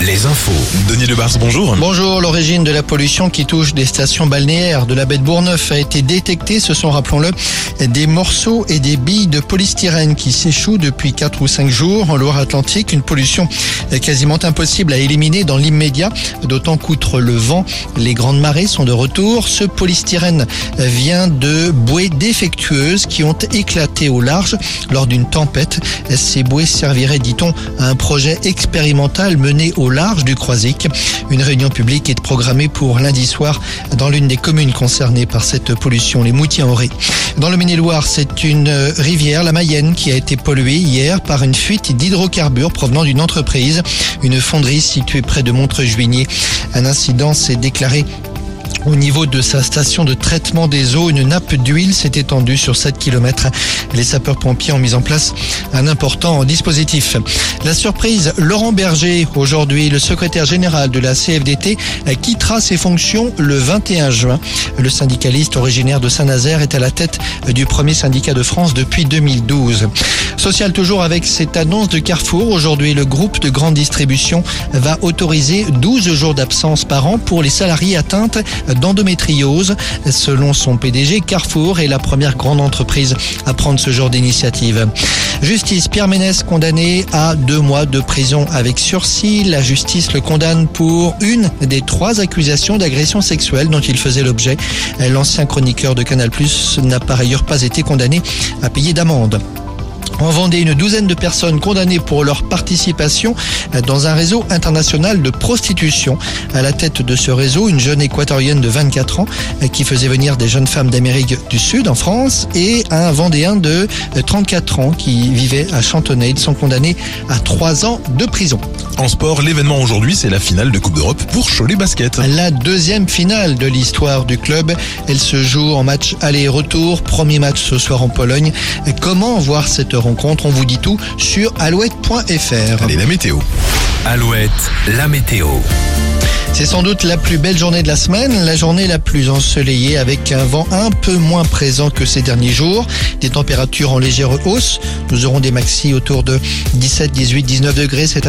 Les infos. Denis Lebars, bonjour. Bonjour, l'origine de la pollution qui touche des stations balnéaires de la baie de Bourgneuf a été détectée. Ce sont, rappelons-le, des morceaux et des billes de polystyrène qui s'échouent depuis 4 ou 5 jours en Loire-Atlantique. Une pollution quasiment impossible à éliminer dans l'immédiat, d'autant qu'outre le vent, les grandes marées sont de retour. Ce polystyrène vient de bouées défectueuses qui ont éclaté au large lors d'une tempête. Ces bouées serviraient, dit-on, à un projet expérimental au large du Croisic. Une réunion publique est programmée pour lundi soir dans l'une des communes concernées par cette pollution, les Moutiers-en-Ré. Dans le Maine-et-Loire, c'est une rivière, la Mayenne, qui a été polluée hier par une fuite d'hydrocarbures provenant d'une entreprise, une fonderie située près de Montreuil-Juigné. Un incident s'est déclaré au niveau de sa station de traitement des eaux, une nappe d'huile s'est étendue sur 7 km. Les sapeurs-pompiers ont mis en place un important dispositif. La surprise, Laurent Berger, aujourd'hui le secrétaire général de la CFDT, quittera ses fonctions le 21 juin. Le syndicaliste originaire de Saint-Nazaire est à la tête du premier syndicat de France depuis 2012. Social toujours avec cette annonce de Carrefour. Aujourd'hui, le groupe de grande distribution va autoriser 12 jours d'absence par an pour les salariés atteintes d'endométriose. Selon son PDG, Carrefour est la première grande entreprise à prendre ce genre d'initiative. Justice, Pierre Ménès condamné à deux mois de prison avec sursis. La justice le condamne pour une des trois accusations d'agression sexuelle dont il faisait l'objet. L'ancien chroniqueur de Canal n'a par ailleurs pas été condamné à payer d'amende. En Vendée, une douzaine de personnes condamnées pour leur participation dans un réseau international de prostitution. À la tête de ce réseau, une jeune équatorienne de 24 ans qui faisait venir des jeunes femmes d'Amérique du Sud en France et un Vendéen de 34 ans qui vivait à Chantonnay. Ils sont condamnés à 3 ans de prison. En sport, l'événement aujourd'hui, c'est la finale de Coupe d'Europe pour Cholet Basket. La deuxième finale de l'histoire du club. Elle se joue en match aller-retour. Premier match ce soir en Pologne. Comment voir cette rencontre rencontre. On vous dit tout sur alouette.fr. Allez, la météo. Alouette, la météo. C'est sans doute la plus belle journée de la semaine, la journée la plus ensoleillée avec un vent un peu moins présent que ces derniers jours, des températures en légère hausse. Nous aurons des maxis autour de 17, 18, 19 degrés cet